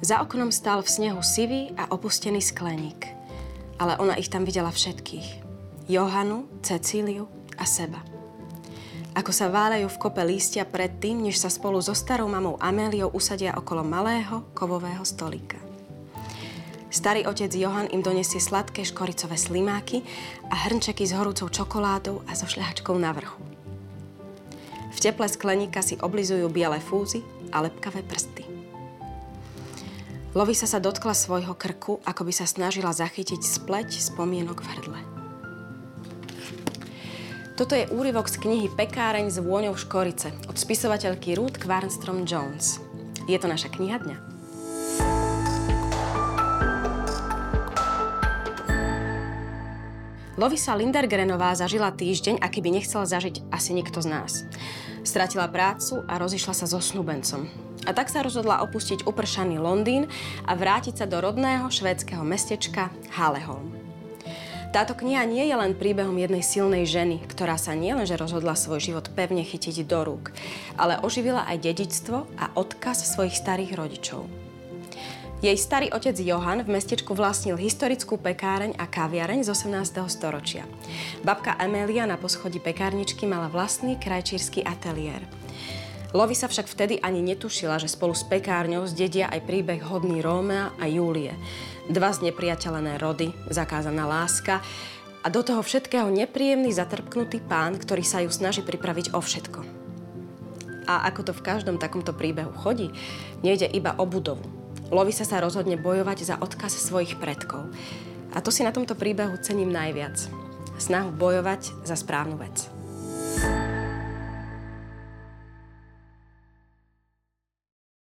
Za oknom stál v snehu sivý a opustený skleník. Ale ona ich tam videla všetkých. Johanu, Cecíliu a seba. Ako sa váľajú v kope lístia predtým, než sa spolu so starou mamou Améliou usadia okolo malého kovového stolíka. Starý otec Johan im donesie sladké škoricové slimáky a hrnčeky s horúcou čokoládou a so šľahačkou na vrchu. V teple skleníka si oblizujú biele fúzy a lepkavé prsty. Lovisa sa dotkla svojho krku, ako by sa snažila zachytiť spleť spomienok v hrdle. Toto je úryvok z knihy Pekáreň s vôňou škorice od spisovateľky Ruth Quarnstrom Jones. Je to naša kniha dňa. Lovisa Lindergrenová zažila týždeň, aký by nechcela zažiť asi nikto z nás. Stratila prácu a rozišla sa so snúbencom. A tak sa rozhodla opustiť upršaný Londýn a vrátiť sa do rodného švédskeho mestečka Haleholm. Táto kniha nie je len príbehom jednej silnej ženy, ktorá sa nielenže rozhodla svoj život pevne chytiť do rúk, ale oživila aj dedičstvo a odkaz svojich starých rodičov. Jej starý otec Johan v mestečku vlastnil historickú pekáreň a kaviareň z 18. storočia. Babka Amelia na poschodí pekárničky mala vlastný krajčírsky ateliér. Lovi sa však vtedy ani netušila, že spolu s pekárňou zdedia aj príbeh hodný Rómea a Júlie. Dva znepriateľené rody, zakázaná láska a do toho všetkého nepríjemný zatrpknutý pán, ktorý sa ju snaží pripraviť o všetko. A ako to v každom takomto príbehu chodí, nejde iba o budovu. Lovisa sa rozhodne bojovať za odkaz svojich predkov. A to si na tomto príbehu cením najviac. Snahu bojovať za správnu vec.